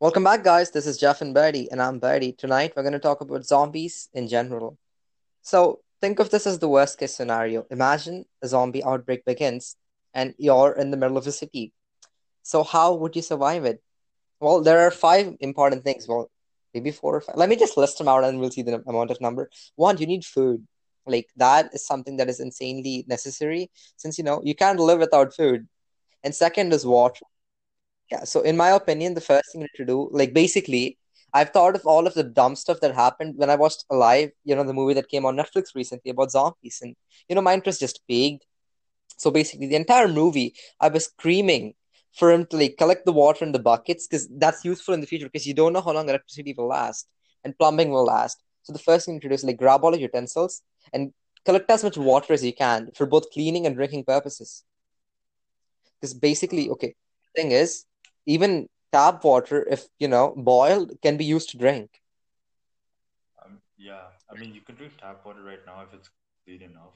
Welcome back, guys. This is Jeff and Birdie, and I'm Birdie. Tonight, we're going to talk about zombies in general. So, think of this as the worst case scenario. Imagine a zombie outbreak begins, and you're in the middle of a city. So, how would you survive it? Well, there are five important things. Well, maybe four or five. Let me just list them out and we'll see the amount of number. One, you need food. Like, that is something that is insanely necessary since, you know, you can't live without food. And second is water. Yeah, so in my opinion, the first thing you need to do, like basically, I've thought of all of the dumb stuff that happened when I watched Alive, you know, the movie that came on Netflix recently about zombies, and you know, my interest just piqued. So basically, the entire movie, I was screaming for him to like collect the water in the buckets because that's useful in the future because you don't know how long electricity will last and plumbing will last. So the first thing you do is like grab all of your utensils and collect as much water as you can for both cleaning and drinking purposes. Because basically, okay, thing is, even tap water, if you know, boiled, can be used to drink. Um, yeah, I mean, you can drink tap water right now if it's clean enough.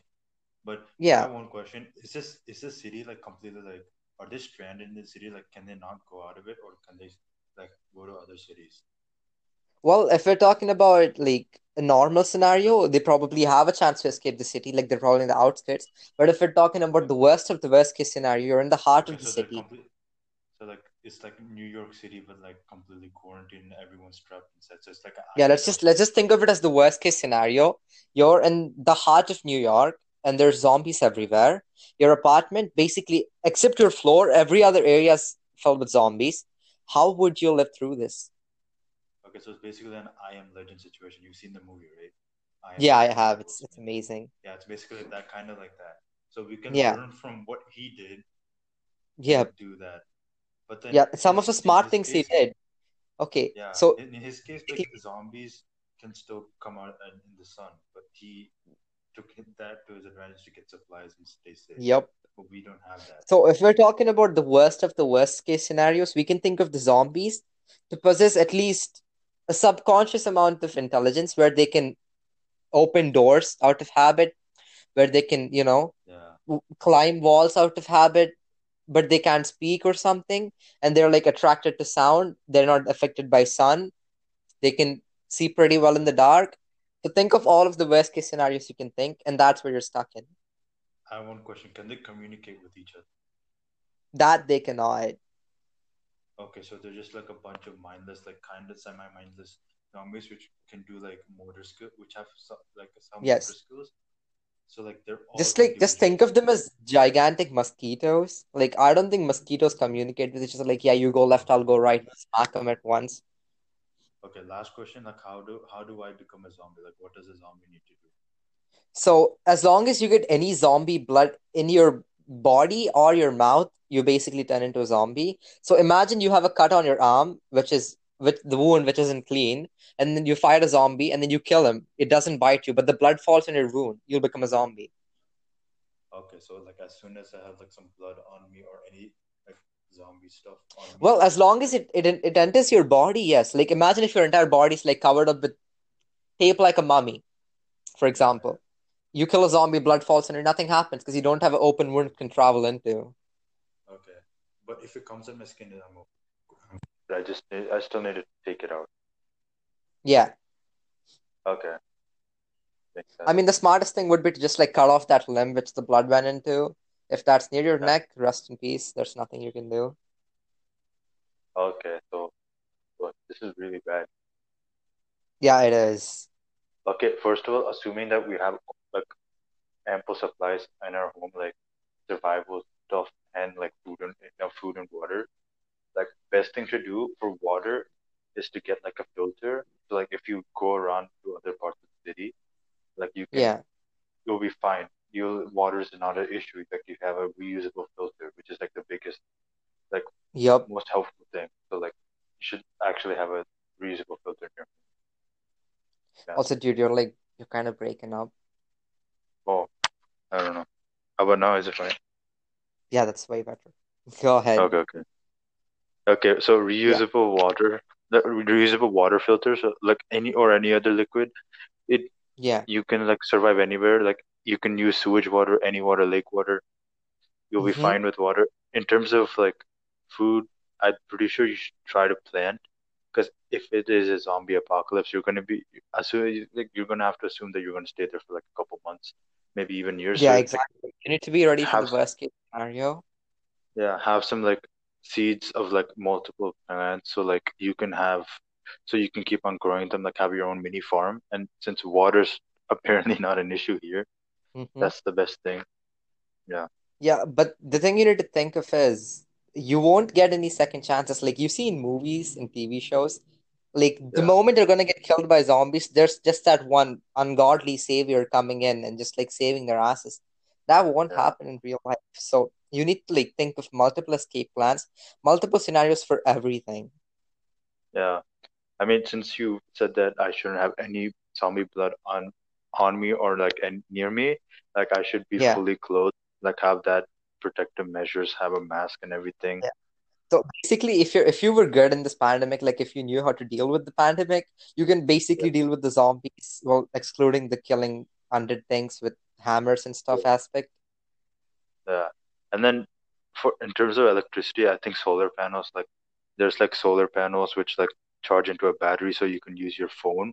But Yeah. one question: Is this is this city like completely like are they stranded in the city? Like, can they not go out of it, or can they like go to other cities? Well, if we're talking about like a normal scenario, they probably have a chance to escape the city, like they're probably in the outskirts. But if we're talking about the worst of the worst case scenario, you're in the heart okay, of the so city. complete. So like it's like New York City, but like completely quarantined. Everyone's trapped inside. So it's like an Yeah, let's just let's just think of it as the worst case scenario. You're in the heart of New York and there's zombies everywhere. Your apartment, basically, except your floor, every other area is filled with zombies. How would you live through this? Okay, so it's basically an I Am Legend situation. You've seen the movie, right? I Am Yeah, I Legend with have. It's it's amazing. Yeah, it's basically that kind of like that. So we can Yeah. learn from what he did Yeah. do that. But then Yeah. Some of the smart things he did. Okay. yeah, So in, in his case, like basically, zombies can still come out in in the sun, but he took that to his advantage to get supplies and stay safe. yep. But we don't have that. So if we're talking about the worst of the worst case scenarios, we can think of the zombies to possess at least a subconscious amount of intelligence where they can open doors out of habit, where they can, you know, Yeah, w- climb walls out of habit, but they can't speak or something, and they're like attracted to sound. They're not affected by sun. They can see pretty well in the dark. So think of all of the worst case scenarios you can think, and that's where you're stuck in. I have one question. Can they communicate with each other? That they cannot. Okay, so they're just like a bunch of mindless, like kind of semi-mindless zombies, which can do like motor skill, which have some, like some motor skills. So like they're all Just like just think of them as gigantic mosquitoes. Like I don't think mosquitoes communicate with each other. Like yeah, you go left, I'll go right. Smack them at once. Okay, last question. Like, how do how do I become a zombie? Like, what does a zombie need to do? So as long as you get any zombie blood in your body or your mouth, you basically turn into a zombie. So imagine you have a cut on your arm, which is with the wound which isn't clean, and then you fight a zombie and then you kill him. It doesn't bite you, but the blood falls on your wound. You'll become a zombie. Okay, so like as soon as I have like some blood on me or any like zombie stuff on me, Well, as long as it, it it enters your body, yes. Like imagine if your entire body is like covered up with tape like a mummy, for okay, example. You kill a zombie, blood falls on you, nothing happens because you don't have an open wound it can travel into. okay. But if it comes on my skin, then I'm okay. I just I still need to take it out. Yeah. Okay, I mean, the smartest thing would be to just like cut off that limb which the blood went into. If that's near your Yeah. neck, rest in peace. There's nothing you can do. Okay, so but this is really bad. Yeah, it is. Okay, first of all, assuming that we have like ample supplies in our home, like survival stuff and like food and enough food and water, like best thing to do for water is to get like a filter. So like if you go around to other parts of the city, like you can Yeah. you'll be fine. You'll water is not an issue. Like you have a reusable filter, which is like the biggest, like Yup. most helpful thing. So like you should actually have a reusable filter in your yeah. Also, dude, you're like you're kind of breaking up. Oh, I don't know. How about now? Is it fine? Yeah, that's way better. Go ahead. Okay, okay. Okay, so reusable water, the reusable water filter, so like any or any other liquid, it Yeah. you can like survive anywhere. Like you can use sewage water, any water, lake water. You'll be Mm-hmm. fine with water. In terms of like food, I'm pretty sure you should try to plant. because if it is a zombie apocalypse, you're gonna be assume like you're gonna have to assume that you're gonna stay there for like a couple months, maybe even years. Yeah, like exactly. You need to be ready for the have worst case scenario. yeah have some like seeds of like multiple plants, so like you can have so you can keep on growing them, like have your own mini farm. And since water's apparently not an issue here, hmm that's the best thing. Yeah, Yeah, but the thing you need to think of is you won't get any second chances. Like you see in movies and TV shows, like the yeah, moment you're gonna get killed by zombies, there's just that one ungodly savior coming in and just like saving their asses. That won't yeah, happen in real life. So you need to like think of multiple escape plans, multiple scenarios for everything. yeah. I mean, since you said that I shouldn't have any zombie blood on on me or like and near me, like I should be Yeah. fully clothed, like have that protective measures, have a mask and everything. Yeah. So basically, if you're if you were good in this pandemic, like if you knew how to deal with the pandemic, you can Yeah, basically deal with the zombies, well, excluding the killing undead things with hammers and stuff aspect. yeah. And then for in terms of electricity, I think solar panels, like there's like solar panels which like charge into a battery so you can use your phone.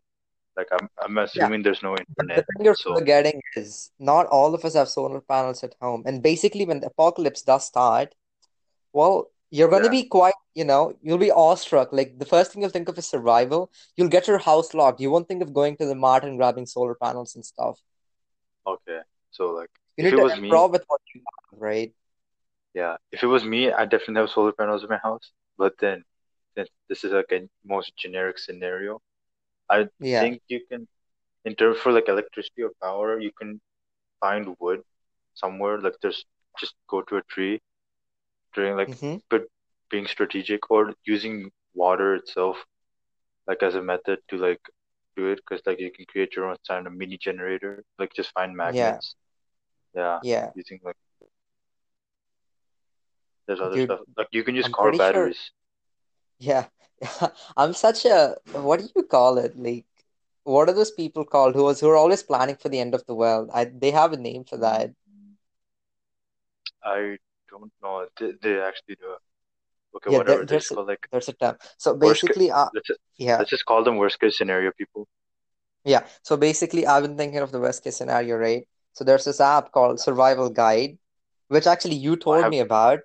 Like I'm I'm Yeah. assuming there's no But the internet, thing you're so forgetting is not all of us have solar panels at home. And basically, when the apocalypse does start, well, you're going to yeah, be quite, you know, you'll be awestruck. Like the first thing you'll think of is survival. You'll get your house locked. You won't think of going to the mart and grabbing solar panels and stuff. okay. So like You if need it to was me, improv with what you have, right? Yeah, if it was me, I definitely have solar panels in my house. But then since this is like a most generic scenario, I Yeah. think you can in terms for like electricity or power, you can find wood somewhere. Like there's just go to a tree during like hmm but being strategic or using water itself like as a method to like do it because like you can create your own kind of mini generator. Like just find Yeah. magnets. Yeah, Yeah. using like there's other Dude, stuff. Like you can use I'm car pretty sure. batteries. Yeah. I'm such a, what do you call it? Like, what are those people called who was who are always planning for the end of the world? I they have a name for that. I don't know. They, they actually do. Okay, Yeah, whatever. There's a, like there's a term. So basically, uh, Let's yeah, let's just call them worst case scenario people. yeah. So basically, I've been thinking of the worst case scenario, right? So there's this app called Survival Guide, which actually you told have me about.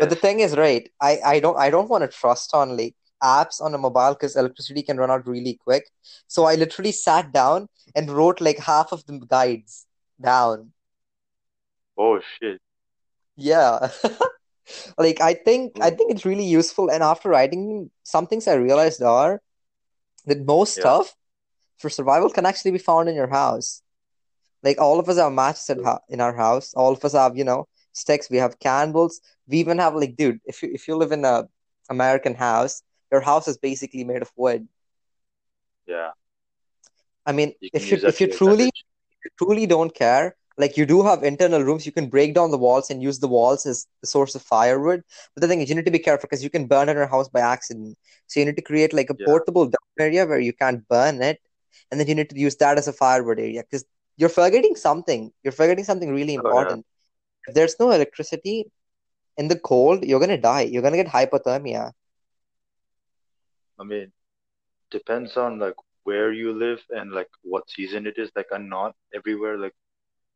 But the thing is, right, I, I don't I don't want to trust on like apps on a mobile because electricity can run out really quick. So I literally sat down and wrote like half of the guides down. Oh shit. Yeah. Like I think I hmm. think it's really useful. And after writing, some things I realized are that most Yeah. stuff for survival can actually be found in your house. Like all of us have matches at Cool. in our house. All of us have, you know, sticks. We have candles. We even have like, dude, if you if you live in a American house, your house is basically made of wood. Yeah. I mean, You if you if you truly you truly don't care, like you do have internal rooms, you can break down the walls and use the walls as the source of firewood. But the thing is, you need to be careful because you can burn in your house by accident. So you need to create like a Yeah. portable area where you can't burn it, and then you need to use that as a firewood area because you're forgetting something. You're forgetting something really Oh important. If there's no electricity in the cold, you're gonna die. You're gonna get hypothermia. I mean, depends on like where you live and like what season it is. Like, I'm not everywhere. Like,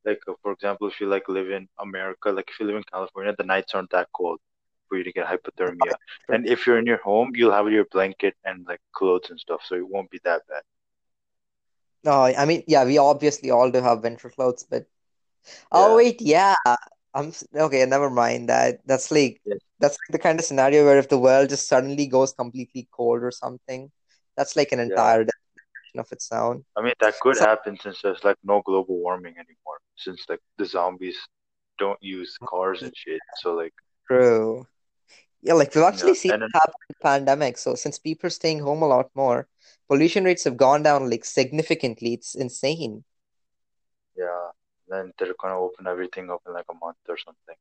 like uh, for example, if you like live in America, like if you live in California, the nights aren't that cold for you to get hypothermia. And if you're in your home, you'll have your blanket and like clothes and stuff, so it won't be that bad. No, I mean, yeah, we obviously all do have winter clothes, but Oh wait, yeah. I'm okay, never mind that. That's like Yes. that's like the kind of scenario where if the world just suddenly goes completely cold or something, that's like an Yeah. entire definition of its own. I mean, that could So happen since there's like no global warming anymore, since like the zombies don't use cars and shit. So like, true. Yeah, like we've yeah. actually seen And it happen in the pandemic. So since people are staying home a lot more, pollution rates have gone down like significantly. It's insane. Then they're gonna open everything up in like a month or something.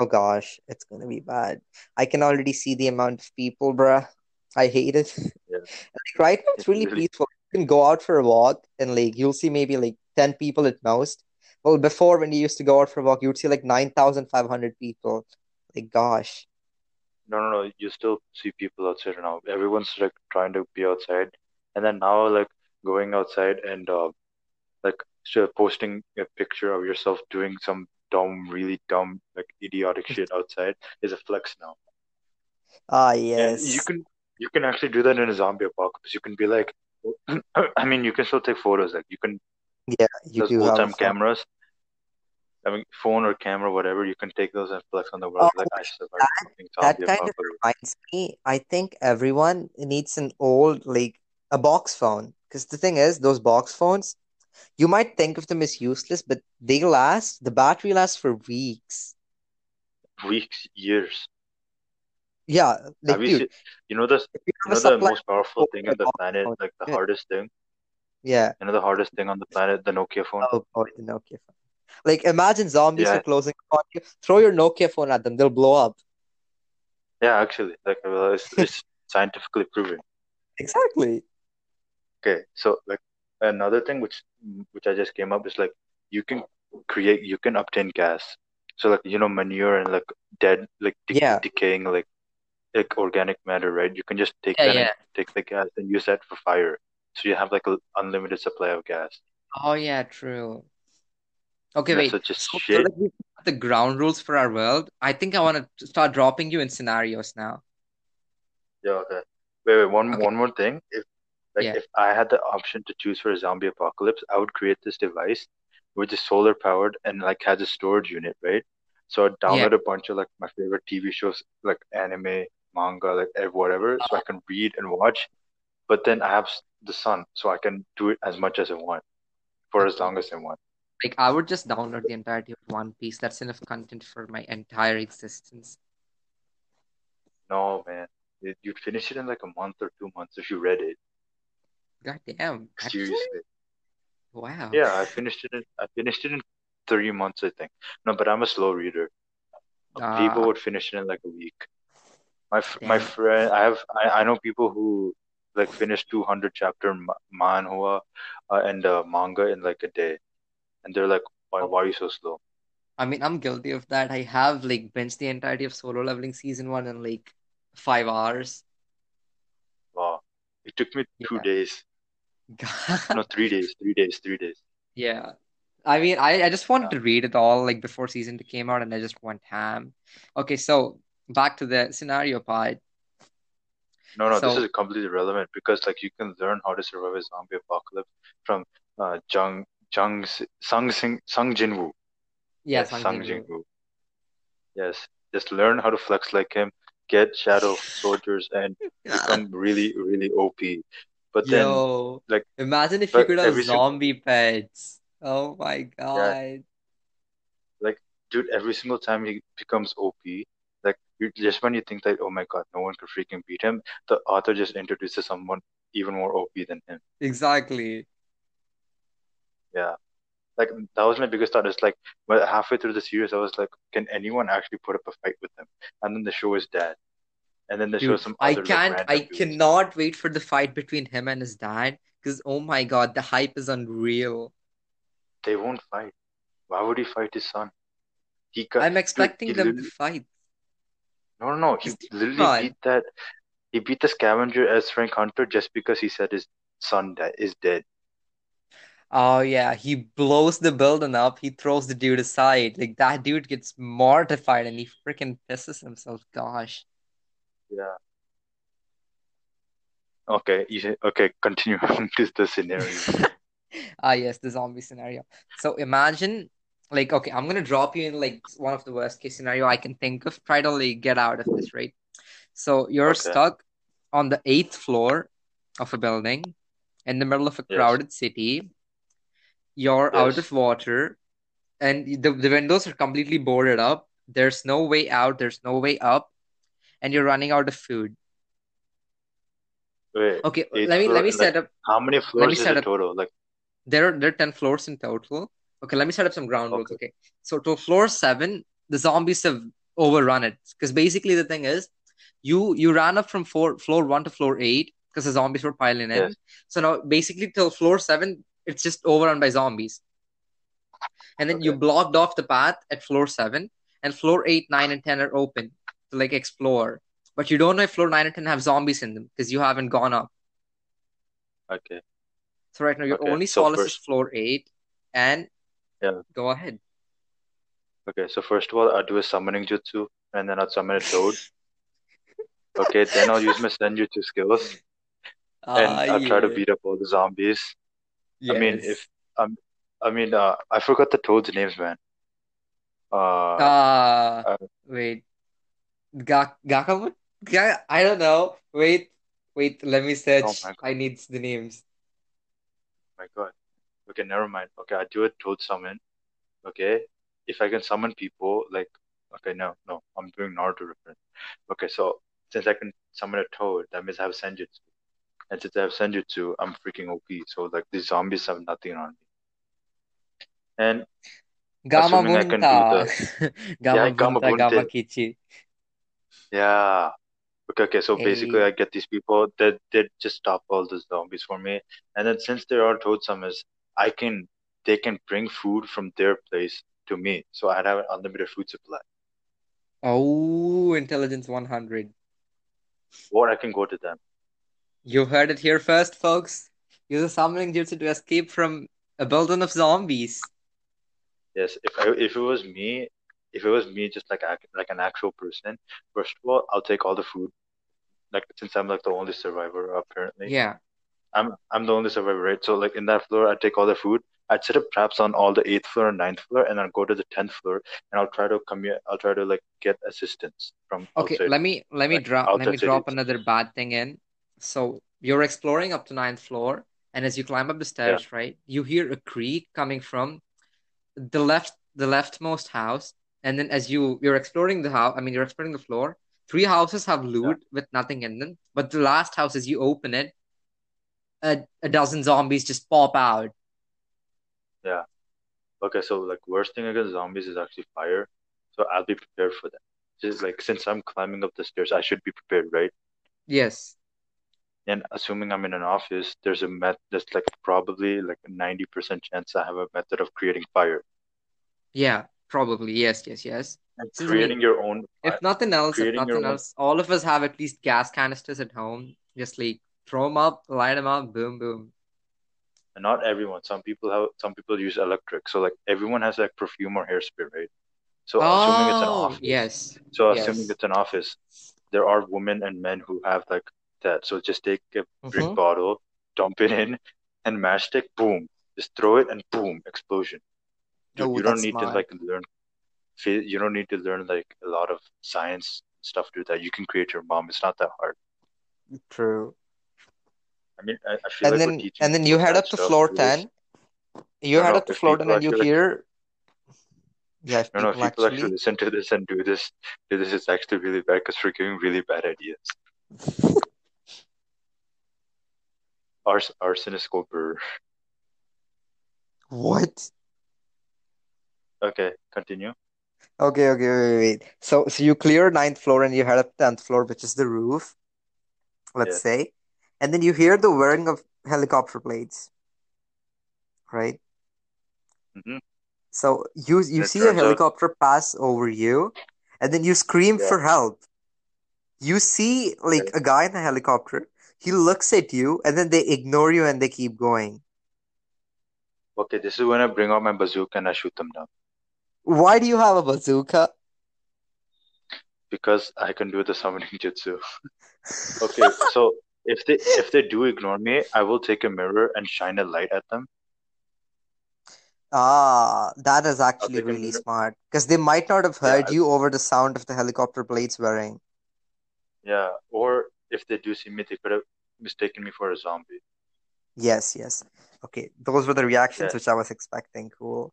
Oh gosh, it's gonna be bad. I can already see the amount of people, bruh. I hate it. Yeah. Like right now, it's really peaceful. You can go out for a walk and like you'll see maybe like 10 people at most. Well, before when you used to go out for a walk, you'd see like 9,500 people. Like, gosh. no, no, no. You still see people outside now. Everyone's like trying to be outside, and then now like going outside and uh, like posting a picture of yourself doing some dumb, really dumb, like idiotic shit outside is a flex now. Ah, And you can you can actually do that in a zombie apocalypse. You can be like, I mean, you can still take photos. Like you can Yeah, you those do have old-time cameras. I mean, phone or camera, whatever. You can take those and flex on the Oh, world. Like I survived that that kind of reminds me. I think everyone needs an old, like a box phone. Because the thing is, those box phones, you might think of them as useless, but they last, the battery lasts for weeks. Weeks, years. Yeah, Have like you dude. You know if you You know the most powerful thing on the planet, phone, like the good. hardest thing. Yeah. You know the hardest thing on the planet, the Nokia phone. Oh boy, the Nokia phone. Like imagine zombies are closing on you. Throw your Nokia phone at them, they'll blow up. yeah. Actually, like well, it's it's scientifically proven. Exactly. Okay, so like another thing which which I just came up is like you can create, you can obtain gas. So like you know manure and like dead, like de Yeah. decaying like like organic matter, right? You can just take Yeah, that and yeah. take the gas and use that for fire. So you have like a unlimited supply of gas. Oh yeah, true. Okay, Yeah, so wait. just So, so shit. we the ground rules for our world, I think I want to start dropping you in scenarios now. Yeah, okay. Wait, wait, one Okay. one more thing. If like Yeah. if I had the option to choose for a zombie apocalypse, I would create this device which is solar powered and like has a storage unit, right? So I'd Yeah. download a bunch of like my favorite TV shows, like anime, manga, like eh, whatever, so I can read and watch. But then I have the sun, so I can do it as much as I want for as long as I want. Like I would just download the entirety of One Piece. That's enough content for my entire existence. No, man, you'd finish it in like a month or two months if you read it. God damn. Actually? Seriously. Wow. Yeah, I finished it in I finished it in three months, I think. No, but I'm a slow reader. People Ah, would finish it in like a week. My my friend, I have I, I know people who like finish 200 chapter ma manhwa uh, and uh, manga in like a day, and they're like, why why are you so slow? I mean, I'm guilty of that. I have like binged the entirety of Solo Leveling season one in like five hours. Wow, it took me two Yeah. days. No, three days, three days, three days. Yeah. I mean, I, I just wanted to read it all like before season two came out and I just went ham. Okay, so back to the scenario part. No, no, this is completely relevant because like you can learn how to survive a zombie apocalypse from uh Jung Jung Sung Sing Sung Jinwoo. yeah, Yes, Sung Jinwoo. Jinwoo. Yes, just learn how to flex like him, get shadow soldiers, and become really, really OP. But then, Yo, like, imagine if you could have zombie pets. Oh my yeah, God. like, dude, every single time he becomes OP, like, you, just when you think that, oh my God, no one could freaking beat him, the author just introduces someone even more OP than him. Exactly. Yeah, like, that was my biggest thought. It's like, halfway through the series, I was like, can anyone actually put up a fight with him? And then the show is dead. And then they show Dude, some I can't, I dudes. cannot wait for the fight between him and his dad because oh my God, the hype is unreal. They won't fight. Why would he fight his son? He got, I'm expecting he them to fight. no, no, no, he literally Digimon. beat that, he beat the scavenger S-rank Hunter just because he said his son is dead. Oh yeah, he blows the building up. He throws the dude aside. Like that dude gets mortified and he freaking pisses himself. Gosh. Yeah. Okay, you, okay, continue this the scenario. Ah yes, the zombie scenario. So imagine, like, okay, I'm gonna drop you in like one of the worst case scenario I can think of. Try to like get out of this, right? So you're Okay, stuck on the eighth floor of a building in the middle of a yes, crowded city. You're out of water and the, the windows are completely boarded up. There's no way out, there's no way up, and you're running out of food. Wait, Okay, let me let me like, set up how many let me floors is set it up total? Like, there are there are 10 floors in total. Okay, let me set up some ground rules. okay, Okay. So to floor seven, the zombies have overrun it. Because basically the thing is, you you ran up from floor floor one to floor eight because the zombies were piling in. yes, So now basically till floor seven, it's just overrun by zombies. And then you blocked off the path at floor seven, and floor eight, nine, and ten are open to like explore. but you don't know if floor nine and ten have zombies in them because you haven't gone up. Okay. So right now your Okay. only So solace is floor eight, and yeah. go ahead. Okay. So first of all, I'll do a summoning jutsu, and then I'll summon a toad. Okay. Then I'll use my senjutsu skills, and Ah, I'll try to beat up all the zombies. I mean, if I'm, I mean, uh, I forgot the toads' names, man. Uh, Ah, uh, wait. Ga Gakamut? Ga I don't know. Wait, wait. Let me oh search. God, I need the names. Oh my God. Okay, never mind. Okay, I do a toad summon. Okay, if I can summon people, like, okay, no, no, I'm doing Naruto reference. Okay, so since I can summon a toad, that means I have senjutsu. And since I have senjutsu, I'm freaking OP. So like these zombies have nothing on me. And Gama assuming I can do the Gama yeah, Bunta, Gama Bunte. Kichi. Yeah. Okay, okay. So basically. I get these people that they just stop all the zombies for me. And then since there are toad summons, I can they can bring food from their place to me. So I'd have an unlimited food supply. Oh, intelligence 100. Or I can go to them. You heard it here first, folks. Use a summoning jutsu to escape from a building of zombies. Yes, if I, if it was me, if it was me, just like like an actual person, first of all, I'll take all the food. Like since I'm like the only survivor apparently, Yeah. I'm I'm the only survivor, right? So like in that floor, I'd take all the food. I'd set up traps on all the eighth floor and ninth floor, and I'll go to the tenth floor, and I'll try to commute. I'll try to like get assistance from Okay, outside, let me let me like drop let me outside drop another bad thing in. So you're exploring up to ninth floor, and as you climb up the Yeah, stairs, right, you hear a creak coming from the left the leftmost house, and then as you you're exploring the house, I mean you're exploring the floor. Three houses have yeah, loot with nothing in them, but the last house, as you open it, a, a dozen zombies just pop out. yeah. Okay, so like worst thing against zombies is actually fire. So I'll be prepared for that. Just like since I'm climbing up the stairs, I should be prepared, right? Yes. And assuming I'm in an office, there's a met there's like probably like a 90% chance I have a method of creating fire. Yeah, probably. Yes, yes, yes. And Since I mean, creating your own if nothing else, if nothing own, else, all of us have at least gas canisters at home. Just like throw them up, light them up, boom, boom. and not everyone. Some people have, some people use electric. So like everyone has like perfume or hairspray, right? So assuming it's an Oh, office, yes, so assuming yes. it's an office, there are women and men who have like that. So just take a drink Mm-hmm. bottle, dump it in, and matchstick, boom, just throw it and boom, explosion. You you don't that's need to like learn you don't need to learn like a lot of science stuff to do that. You can create your bomb. It's not that hard. True. I mean, I, I feel And like then teaching and then you head up to floor through this. 10. You No, head up to if floor 10 and you actually like, hear, yeah, if no, no, if people people actually actually, listen to this and do this, do this is actually really bad because we're giving really bad ideas. Ars arsenoscoper. what? Okay, continue. Okay, okay, wait, wait. So, so you clear ninth floor and you head a 10th floor, which is the roof, let's Yes. say. And then you hear the whirring of helicopter blades, right? hmm So you you it see a turns out, helicopter pass over you, and then you scream yeah, for help. You see like a guy in a helicopter. He looks at you, and then they ignore you and they keep going. okay. This is when I bring out my bazooka and I shoot them down Why do you have a bazooka? because I can do the summoning jutsu. Okay, so if they if they do ignore me, I will take a mirror and shine a light at them. Ah, that is actually really mirror. smart because they might not have heard I- you over the sound of the helicopter blades whirring. yeah. Or if they do see me, they could have mistaken me for a zombie. Yes, yes. Okay, those were the reactions Yeah. which I was expecting. Cool.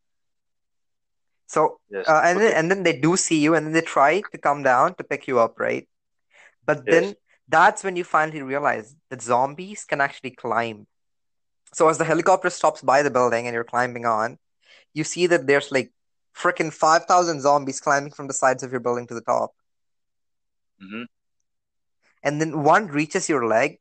So, Yes. uh, and then and then they do see you, and then they try to come down to pick you up, right? But Yes. then that's when you finally realize that zombies can actually climb. So as the helicopter stops by the building and you're climbing on, you see that there's like freaking 5,000 zombies climbing from the sides of your building to the top. hmm And then one reaches your leg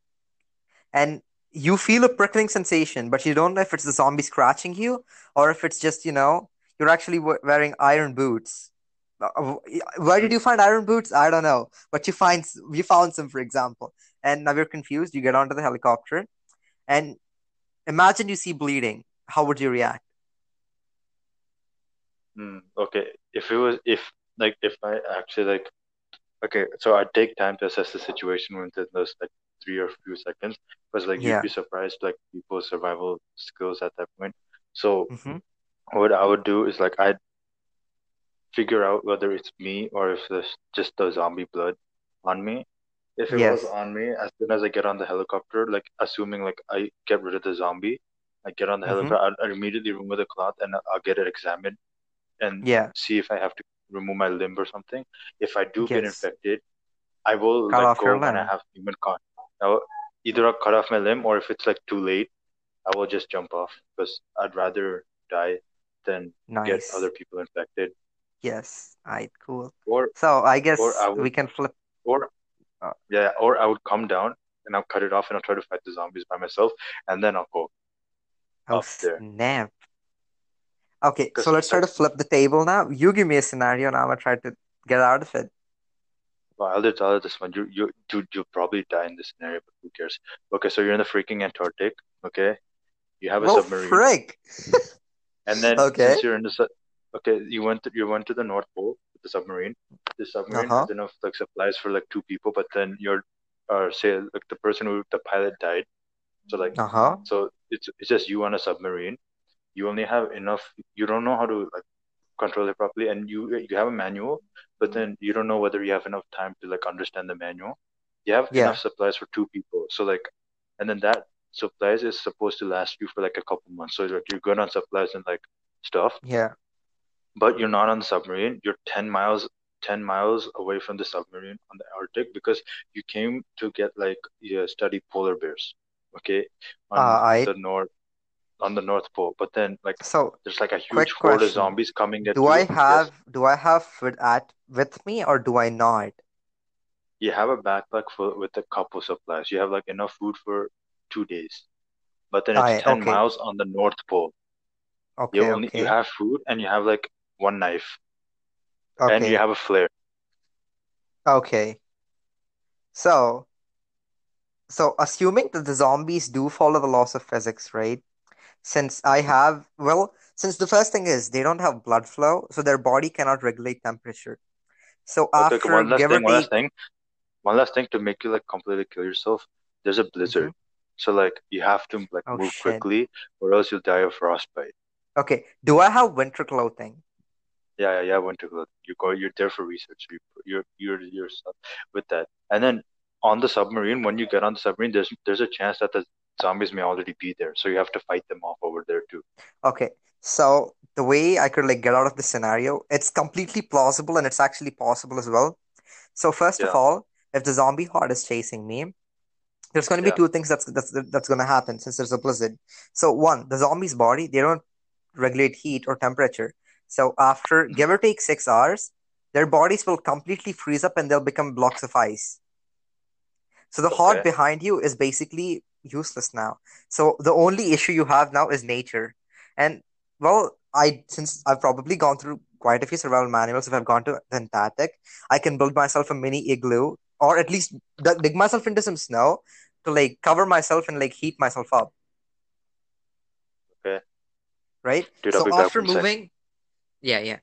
and you feel a prickling sensation, but you don't know if it's the zombie scratching you or if it's just, you know, you're actually wearing iron boots. Uh, Where did you find iron boots? I don't know, but you find you found some, for example, and now you're confused. You get onto the helicopter, and imagine you see bleeding. How would you react? mm, okay. If it was if like if I actually like okay, so I take time to assess the situation within those like three or few seconds because like you'd be surprised like people's survival skills at that point. So Mm-hmm. What I would do is like I'd figure out whether it's me or if there's just the zombie blood on me. If it was on me, as soon as I get on the helicopter, like assuming like I get rid of the zombie, I get on the Mm-hmm. helicopter, I'll immediately remove the cloth and I'll get it examined and Yeah. see if I have to remove my limb or something. If I do get infected, I will Cut let go when I have human contact. Now, either I'll cut off my limb or if it's like too late, I will just jump off because I'd rather die than get other people infected. Yes. Alright, cool. Or So I or I guess we can flip. or Uh, yeah, or I would come down and I'll cut it off and I'll try to fight the zombies by myself and then I'll go oh, up there. snap. Okay, so let's try to flip the table now. You give me a scenario, and I'm gonna try to get out of it. well, I'll just tell you this one. You you you you'll probably die in this scenario, but who cares? Okay, so you're in the freaking Antarctic, okay? You have a Well, submarine. frick. And then Okay. since you're in the okay, you went to, you went to the North Pole with the submarine. The submarine Uh-huh. has enough like supplies for like two people, but then you're or say like the person who the pilot died. So like Uh-huh. so it's it's just you on a submarine. You only have enough. You don't know how to like control it properly, and you you have a manual, but then you don't know whether you have enough time to like understand the manual. You have Yeah. enough supplies for two people, so like, and then that supplies is supposed to last you for like a couple months. So like you're good on supplies and like stuff, Yeah. but you're not on the submarine. You're 10 miles 10 miles away from the submarine on the Arctic because you came to get like yeah, study polar bears, okay, Uh, on I the north on the North Pole. But then like so there's like a huge horde of zombies coming at Do I have do I have food at with me or do I not? you have a backpack full with a couple supplies. You have like enough food for two days. But then it's I 10 okay. miles on the North Pole. Okay, You Okay, only you have food and you have like one knife and you have a flare. Okay. So, so assuming that the zombies do follow the laws of physics, right? Since I have, well, since the first thing is they don't have blood flow, so their body cannot regulate temperature. So Okay, okay, after one last thing, one last thing. One last thing to make you like completely kill yourself. There's a hmm blizzard. So like you have to like Oh move shit. quickly or else you'll die of frostbite. Okay. Do I have winter clothing? Yeah, yeah, yeah, winter clothing. You go, you're there for research. You, you're, you're yourself with that. And then on the submarine, when you get on the submarine, there's there's a chance that the zombies may already be there. So you have to fight them off over there too. Okay. So the way I could like get out of this scenario, it's completely plausible and it's actually possible as well. So first of all, if the zombie horde is chasing me, there's going to be yeah. two things that's that's that's going to happen since there's a blizzard. So one, the zombie's body, they don't regulate heat or temperature. So after give or take six hours, their bodies will completely freeze up and they'll become blocks of ice. So the Okay. behind you is basically useless now. So the only issue you have now is nature. And well, I since I've probably gone through quite a few survival manuals, if I've gone to the Antarctic, I can build myself a mini igloo or at least dig myself into some snow to like cover myself and like heat myself up, Okay. right? Dude, So after moving, yeah, yeah.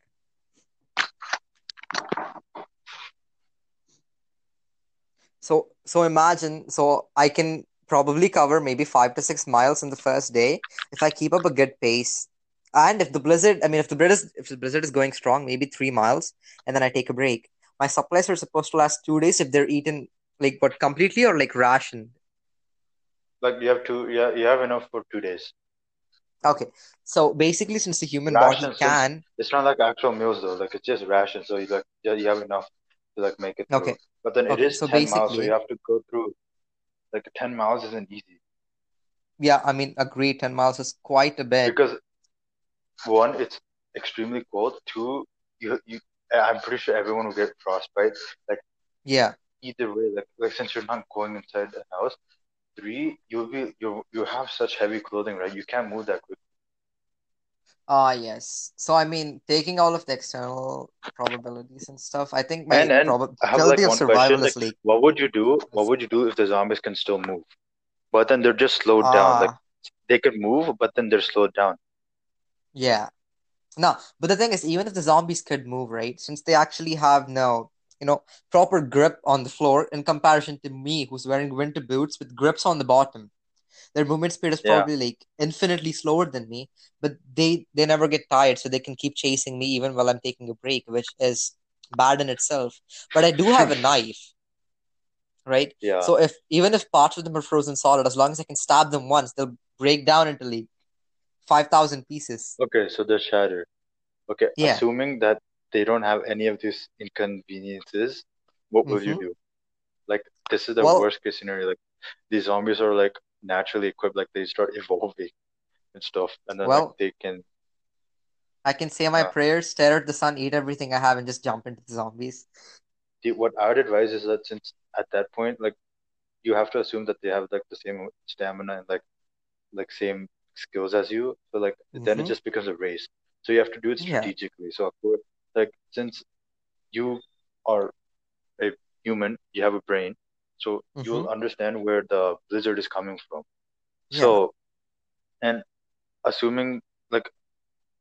So so imagine so I can probably cover maybe five to six miles in the first day if I keep up a good pace. And if the blizzard, I mean, if the blizzard if the blizzard is going strong, maybe three miles, and then I take a break. My supplies are supposed to last two days if they're eaten like what completely or like rationed. Like you have two, yeah, you have enough for two days. Okay, so basically, since the human body can, it's not like actual meals though, like it's just ration, so you like yeah, you have enough to like make it through. okay, But then it okay, is so 10 miles, so you have to go through like 10 miles isn't easy yeah, I mean, agree, 10 miles is quite a bit. because one, it's extremely cold. Two, you you I'm pretty sure everyone will get frostbite. Like Yeah. either way, like like since you're not going inside the house. Three, you'll be you you have such heavy clothing, right? You can't move that quick. Ah, yes. So I mean, taking all of the external probabilities and stuff, I think And my and I have like of question, survival like is like what would you do? What would you do if the zombies can still move? But then they're just slowed down. Like ah, they could move, but then they're slowed down. yeah. No, but the thing is, even if the zombies could move, right? Since they actually have no, you know, proper grip on the floor in comparison to me, who's wearing winter boots with grips on the bottom. Their movement speed is Yeah. probably like infinitely slower than me, but they they never get tired, so they can keep chasing me even while I'm taking a break, which is bad in itself. But I do have a knife, right? Yeah. So if even if parts of them are frozen solid, as long as I can stab them once, they'll break down into like five thousand pieces. Okay, so they're shattered. Okay, Yeah. assuming that they don't have any of these inconveniences, what will you Mm-hmm. do? Like this is the Well, worst case scenario. Like these zombies are like naturally equipped, like they start evolving and stuff, and then like they can. I can say my Uh, prayers, stare at the sun, eat everything I have, and just jump into the zombies. the, what I would advise is that since at that point, like you have to assume that they have like the same stamina and like like same skills as you. So like then it Mm-hmm. just becomes a race. So you have to do it Yeah. strategically. So of course, like since you are a human, you have a brain, so Mm-hmm. you'll understand where the blizzard is coming from. Yeah. So and assuming like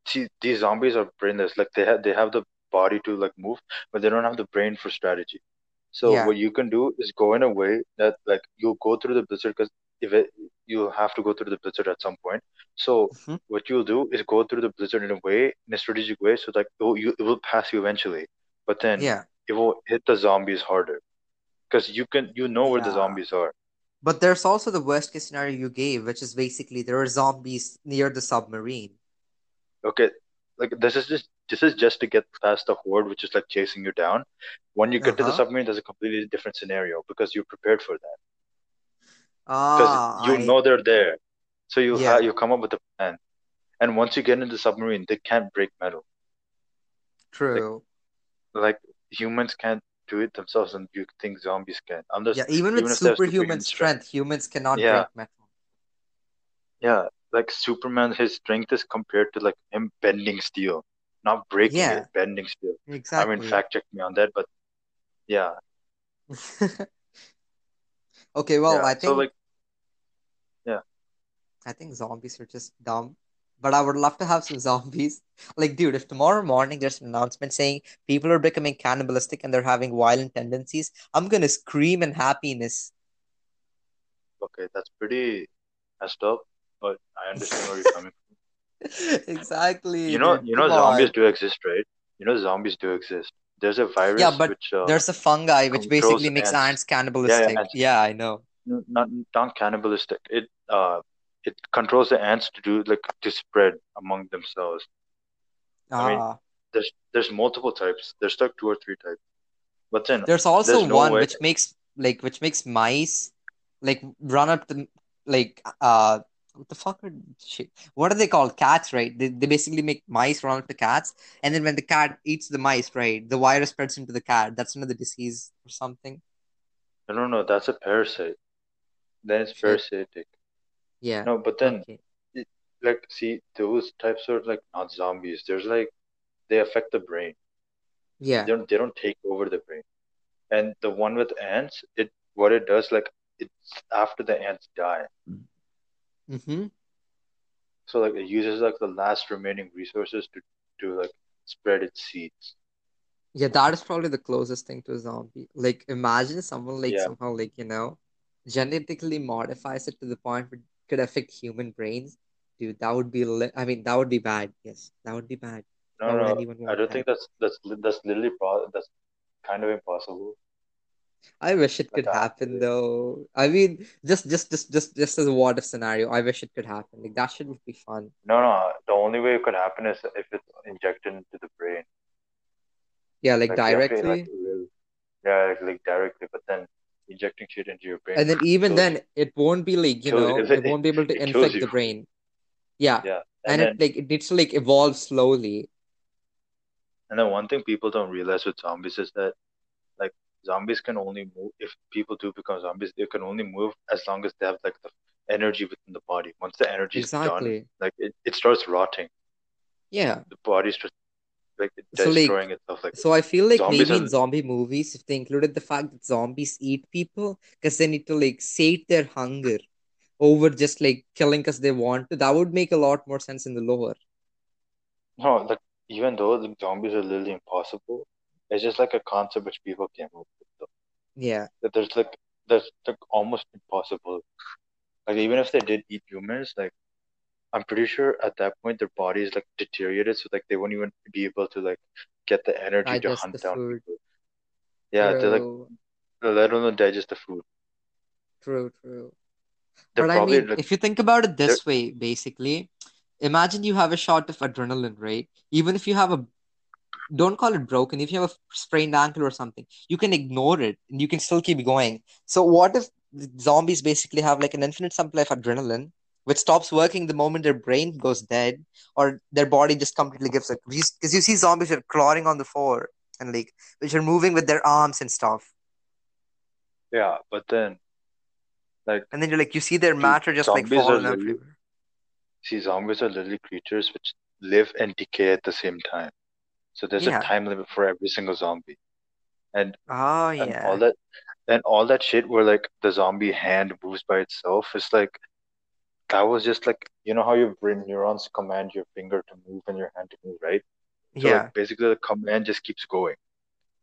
see these zombies are brainless, like they have they have the body to like move, but they don't have the brain for strategy. So Yeah. what you can do is go in a way that like you'll go through the blizzard because if it you have to go through the blizzard at some point. So Mm-hmm. what you'll do is go through the blizzard in a way, in a strategic way, so that it will, you, it will pass you eventually. But then Yeah. it will hit the zombies harder because you can you know where the zombies are. But there's also the worst case scenario you gave, which is basically there are zombies near the submarine. Okay, like this is just this is just to get past the horde, which is like chasing you down. When you get to the Uh-huh. submarine, there's a completely different scenario because you're prepared for that. Because Ah, you I know they're there. So you yeah, you come up with a plan. And once you get into the submarine, they can't break metal. True. like humans can't do it themselves, and you think zombies can. Unless Yeah, even with even if they have superhuman strength. strength, humans cannot Yeah, break metal. yeah. Like Superman, his strength is compared to like him bending steel, not breaking Yeah, it, bending steel. Exactly. I mean, fact check me on that, but yeah, Okay, well, yeah. I So think like yeah, I think zombies are just dumb. But I would love to have some zombies. Like, dude, if tomorrow morning there's an announcement saying people are becoming cannibalistic and they're having violent tendencies, I'm gonna scream in happiness. okay, that's pretty messed up, but I understand where you're coming from. Exactly, You know, dude. you know, zombies on. do exist, right? You know, zombies do exist. There's a virus. Yeah, but which uh, there's a fungi which basically makes ants. ants Yeah, yeah, cannibalistic. ants. Yeah, I know. Not not cannibalistic. It uh, it controls the ants to do like to spread among themselves. I mean, Ah. there's there's multiple types. There's like two or three types. But then There's also there's no one way. which makes like which makes mice like run up the like uh what the fuck are shit? What are they called? Cats, right? They they basically make mice run up to cats, and then when the cat eats the mice, right, the virus spreads into the cat. That's another disease or something. I don't know. That's a parasite. Then it's parasitic. Yeah. No, but then Okay. it, like see those types are like not zombies. There's like they affect the brain. Yeah. They don't they don't take over the brain. And the one with ants, it what it does like it's after the ants die. Mm-hmm. So like it uses like the last remaining resources to to like spread its seeds. Yeah, that is probably the closest thing to a zombie. Like, imagine someone like Yeah. somehow like, you know, genetically modifies it to the point where could affect human brains. Dude, that would be li I mean, that would be bad. Yes, that would be bad. No, no, I don't that? think that's that's that's literally pro that's kind of impossible. I wish it Like could happen actually. though. I mean, just just just just just as a what if scenario, I wish it could happen. Like that shit would be fun. No, no. The only way it could happen is if it's injected into the brain. Yeah, like Like have like directly. yeah, like directly, but then injecting shit into your brain And then even you. then, it won't be like, you know, it, it won't be able to infect the brain. Yeah. Yeah. And And it like it needs to like evolve slowly. and then one thing people don't realize with zombies is that like zombies can only move if people do become zombies, they can only move as long as they have like the energy within the body. Once the energy is done, Exactly. like it, it starts rotting. Yeah. The body just like So like itself. Like so I feel like maybe in zombie movies, if they included the fact that zombies eat people, because they need to like sate their hunger over just like killing because they want to, that would make a lot more sense in the lore. no like even though the zombies are literally impossible, it's just like a concept which people came up with. Though. Yeah, That there's like that's like almost impossible. Like even if they did eat humans, like I'm pretty sure at that point their body is like deteriorated, so like they won't even be able to like get the energy to digest the hunt down food. people. Yeah, they're like True, let alone digest the food. true, true. They're But I mean, like if you think about it this way, basically, imagine you have a shot of adrenaline, right? Even if you have a, don't call it broken, if you have a sprained ankle or something, you can ignore it and you can still keep going. So what if zombies basically have like an infinite supply of adrenaline, which stops working the moment their brain goes dead or their body just completely gives up? Because you see zombies are clawing on the floor and like, which are moving with their arms and stuff. yeah, but then like And then you're like, you see their matter just like falling everywhere. see zombies are literally creatures which live and decay at the same time. So there's a time limit for every single zombie. And Oh, and all that and all that shit where like the zombie hand moves by itself is like that was just like you know how your brain neurons command your finger to move and your hand to move, right? So Yeah. like basically the command just keeps going.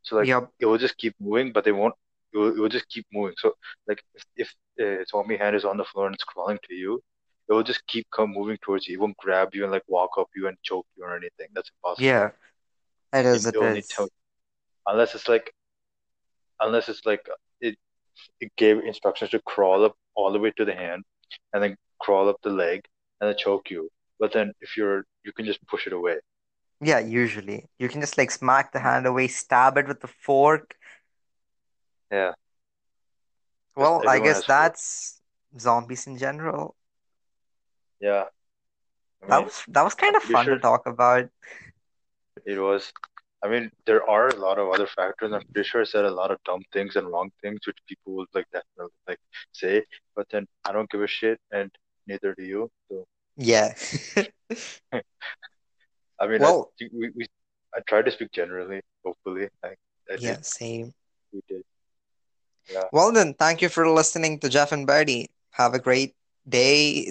So like Yep. it will just keep moving, but they won't. It will, it will just keep moving. So like if if uh, zombie hand is on the floor and it's crawling to you, it will just keep come moving towards you. It won't grab you and like walk up you and choke you or anything. That's impossible. Yeah. It is, it it will is. to unless it's like unless it's like it it gave instructions to crawl up all the way to the hand and then crawl up the leg and then choke you. But then if you're you can just push it away. Yeah, usually. You can just like smack the hand away, stab it with the fork. Yeah, Well, I guess that's zombies in general. Yeah, I That was that was kind of fun to talk about. it was. I mean, there are a lot of other factors. I'm pretty sure I said a lot of dumb things and wrong things, which people would like definitely like say, but then I don't give a shit, and neither do you. So, Yeah. I mean, I Well, think we, we I tried to speak generally. Hopefully, I I did. yeah, same. We did. Yeah. Well then, thank you for listening to Jeff and Birdie. Have a great day.